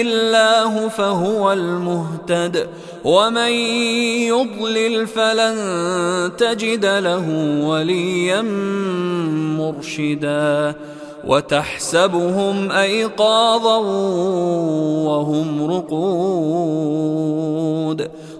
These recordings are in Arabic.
الله فهو المهتد ومن يضلل فلن تجد له وليا مرشدا. وتحسبهم أيقاظا وهم رقود.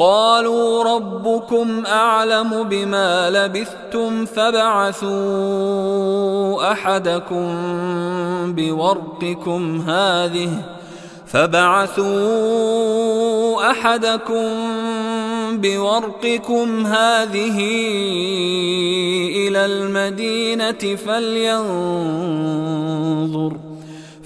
قالوا ربكم أعلم بما لبثتم فبعثوا أحدكم بورقكم هذه فبعثوا أحدكم بورقكم هذه إلى المدينة فلينظر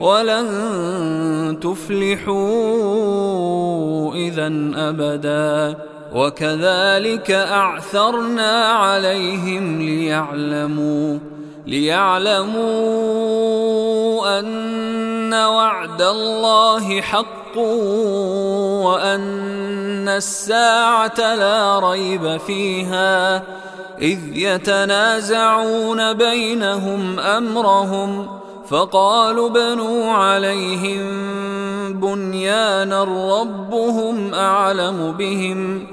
ولن تفلحوا إذا أبدا. وكذلك أعثرنا عليهم ليعلموا ليعلموا أن وعد الله حق وأن الساعة لا ريب فيها. إذ يتنازعون بينهم أمرهم فقالوا بنوا عليهم بنيانا ربهم أعلم بهم.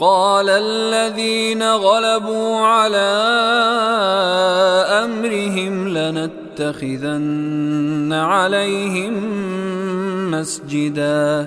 قال الذين غلبوا على أمرهم لنتخذن عليهم مسجدا.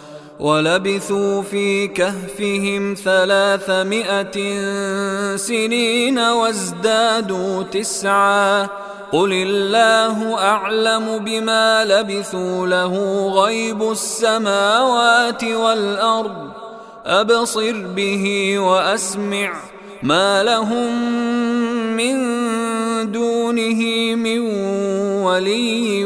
ولبثوا في كهفهم ثلاثمائة سنين وازدادوا تسعا. قل الله أعلم بما لبثوا له غيب السماوات والأرض. أبصر به وأسمع ما لهم من دونه من ولي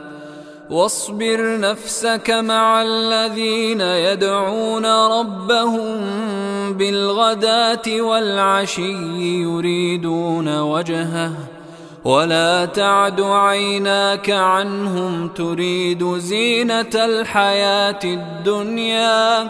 واصبر نفسك مع الذين يدعون ربهم بالغداة والعشي يريدون وجهه ولا تعد عيناك عنهم تريد زينة الحياة الدنيا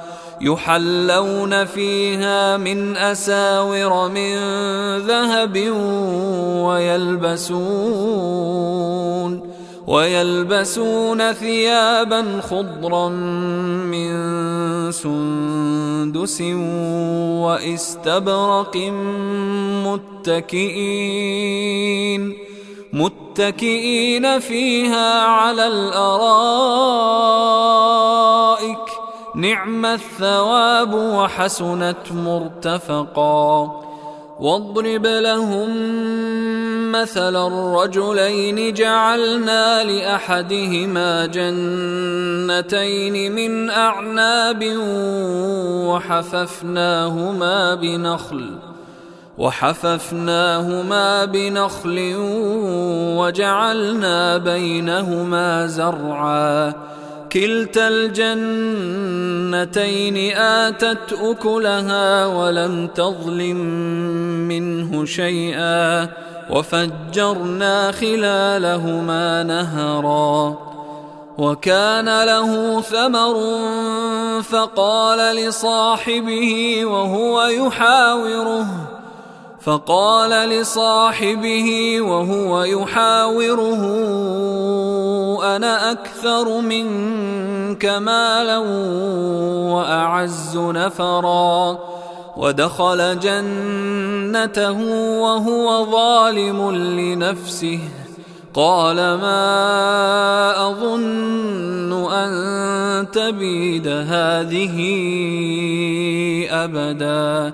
يحلون فيها من أساور من ذهب ويلبسون ويلبسون ثيابا خضرا من سندس وإستبرق متكئين متكئين فيها على الأرائك نعم الثواب وحسنت مرتفقا. واضرب لهم مثل الرجلين جعلنا لأحدهما جنتين من أعناب وحففناهما بنخل وحففناهما بنخل وجعلنا بينهما زرعا. كلتا الجنتين آتت أكلها ولم تظلم منه شيئا وفجرنا خلالهما نهرا وكان له ثمر فقال لصاحبه وهو يحاوره فقال لصاحبه وهو يحاوره أنا أكثر منك مالا وأعز نفرا. ودخل جنته وهو ظالم لنفسه. قال ما أظن أن تبيد هذه أبدا.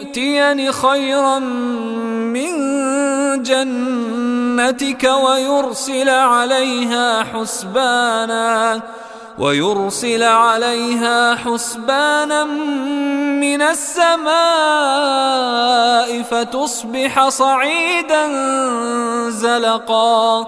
يؤتيني خيرا من جنتك ويرسل عليها حسبانا ويرسل عليها حسبانا من السماء فتصبح صعيدا زلقا.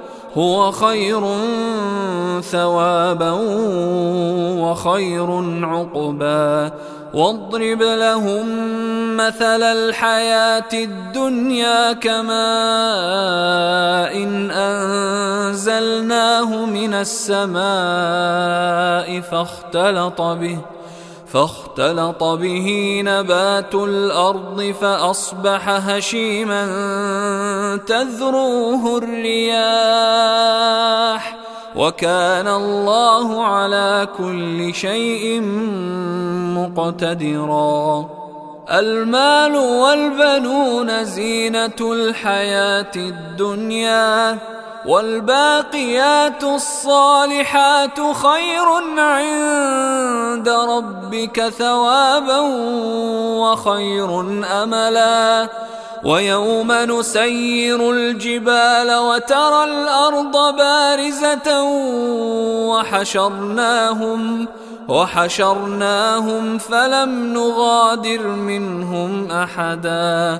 هو خير ثوابا وخير عقبا. واضرب لهم مثل الحياة الدنيا كماء إن أنزلناه من السماء فاختلط به. فاختلط به نبات الأرض فأصبح هشيما تذروه الرياح وكان الله على كل شيء مقتدرا. المال والبنون زينة الحياة الدنيا. والباقيات الصالحات خير عند ربك ثوابا وخير أملا. ويوم نسير الجبال وترى الأرض بارزة وحشرناهم وحشرناهم فلم نغادر منهم أحدا.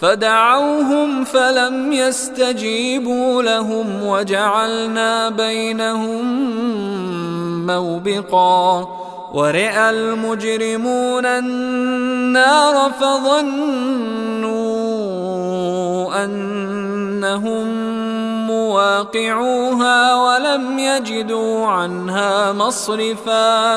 فدعوهم فلم يستجيبوا لهم وجعلنا بينهم موبقا ورئ المجرمون النار فظنوا أنهم مواقعوها ولم يجدوا عنها مصرفا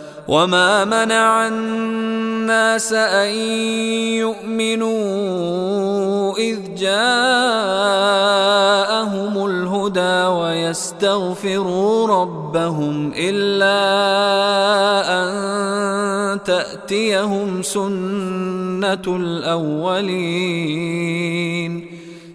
وما منع الناس ان يؤمنوا اذ جاءهم الهدى ويستغفروا ربهم إلا أن تأتيهم سنة الأولين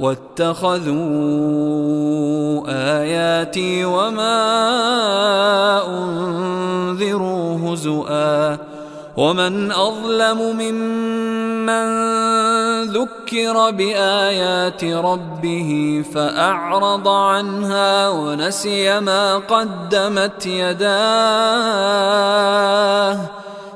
واتخذوا آياتي وما أنذروا هزؤا ومن أظلم ممن ذكر بآيات ربه فأعرض عنها ونسي ما قدمت يداه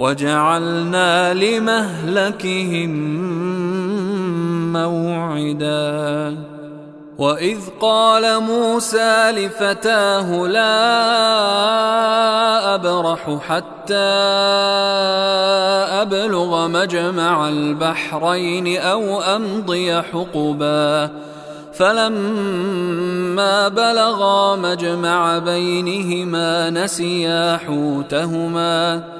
وجعلنا لمهلكهم موعدا. وإذ قال موسى لفتاه لا أبرح حتى أبلغ مجمع البحرين أو أمضي حقبا. فلما بلغا مجمع بينهما نسيا حوتهما.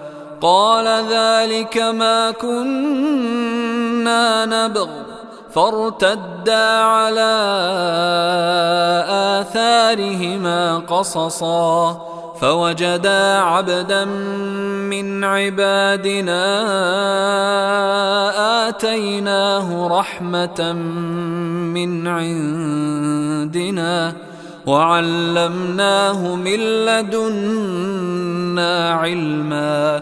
قال ذلك ما كنا نبغ. فارتدا على آثارهما قصصا. فوجدا عبدا من عبادنا آتيناه رحمة من عندنا وعلمناه من لدنا علما.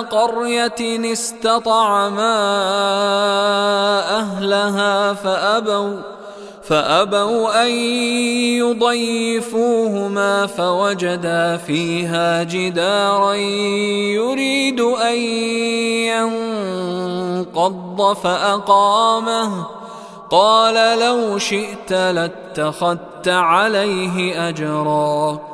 قرية استطعما أهلها فأبوا فأبوا أن يضيفوهما فوجدا فيها جدارا يريد أن ينقض فأقامه. قال لو شئت لاتخذت عليه أجرا.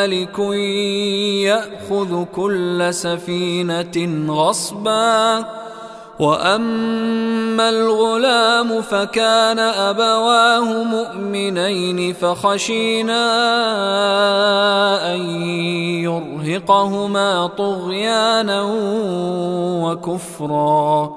ملك يأخذ كل سفينة غصبا وأما الغلام فكان أبواه مؤمنين فخشينا أن يرهقهما طغيانا وكفرا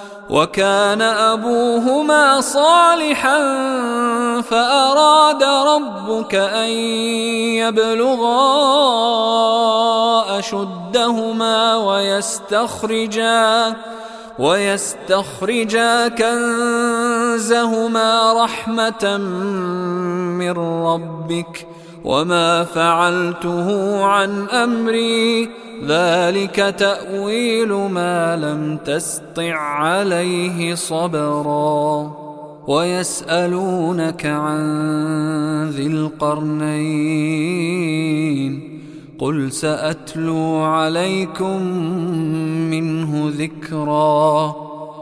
وكان أبوهما صالحا فأراد ربك أن يبلغا أشدهما ويستخرجا ويستخرجا كنزهما رحمة من ربك وما فعلته عن أمري ذلك تأويل ما لم تسطع عليه صبرا. ويسألونك عن ذي القرنين. قل سأتلو عليكم منه ذكرا.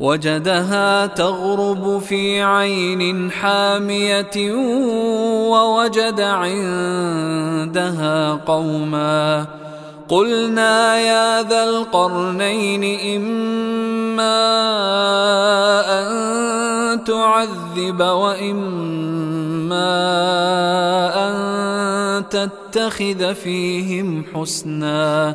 وجدها تغرب في عين حامية ووجد عندها قوما. قلنا يا ذا القرنين إما أن تعذب وإما أن تتخذ فيهم حسنا.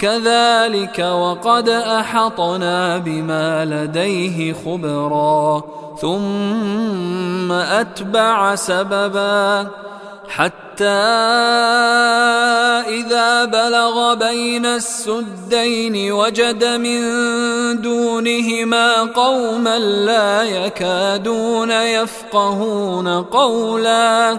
كذلك وقد أحطنا بما لديه خبرا ثم أتبع سببا حتى إذا بلغ بين السدين وجد من دونهما قوما لا يكادون يفقهون قولا.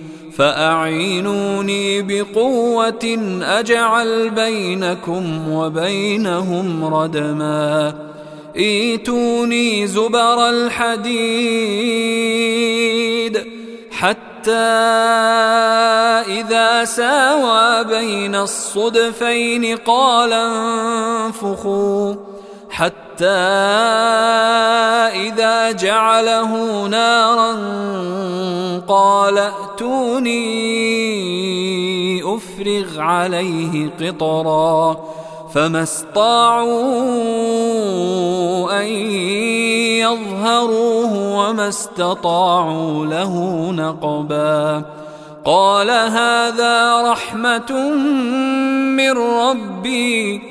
فأعينوني بقوة أجعل بينكم وبينهم ردما. إيتوني زبر الحديد حتى إذا ساوى بين الصدفين قال انفخوا. حتى إذا جعله نارا قال ائتوني أفرغ عليه قطرا فما استطاعوا أن يظهروه وما استطاعوا له نقبا قال هذا رحمة من ربي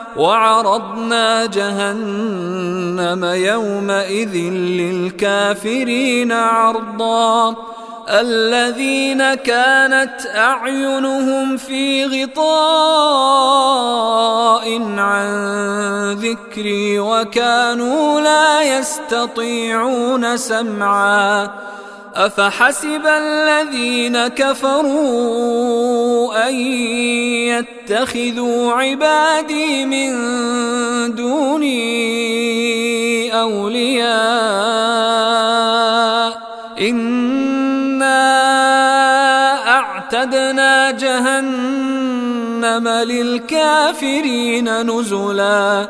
وعرضنا جهنم يومئذ للكافرين عرضا. الذين كانت أعينهم في غطاء عن ذكري وكانوا لا يستطيعون سمعا. أفحسب الذين كفروا أن يتخذوا عبادي من دوني أولياء إنا أعتدنا جهنم للكافرين نزلا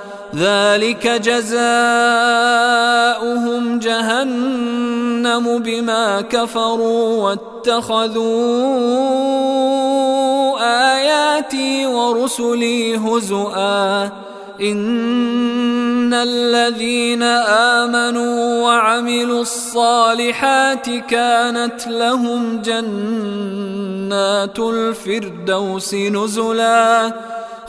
ذلك جزاؤهم جهنم بما كفروا واتخذوا آياتي ورسلي هزؤا. إن الذين آمنوا وعملوا الصالحات كانت لهم جنات الفردوس نزلا.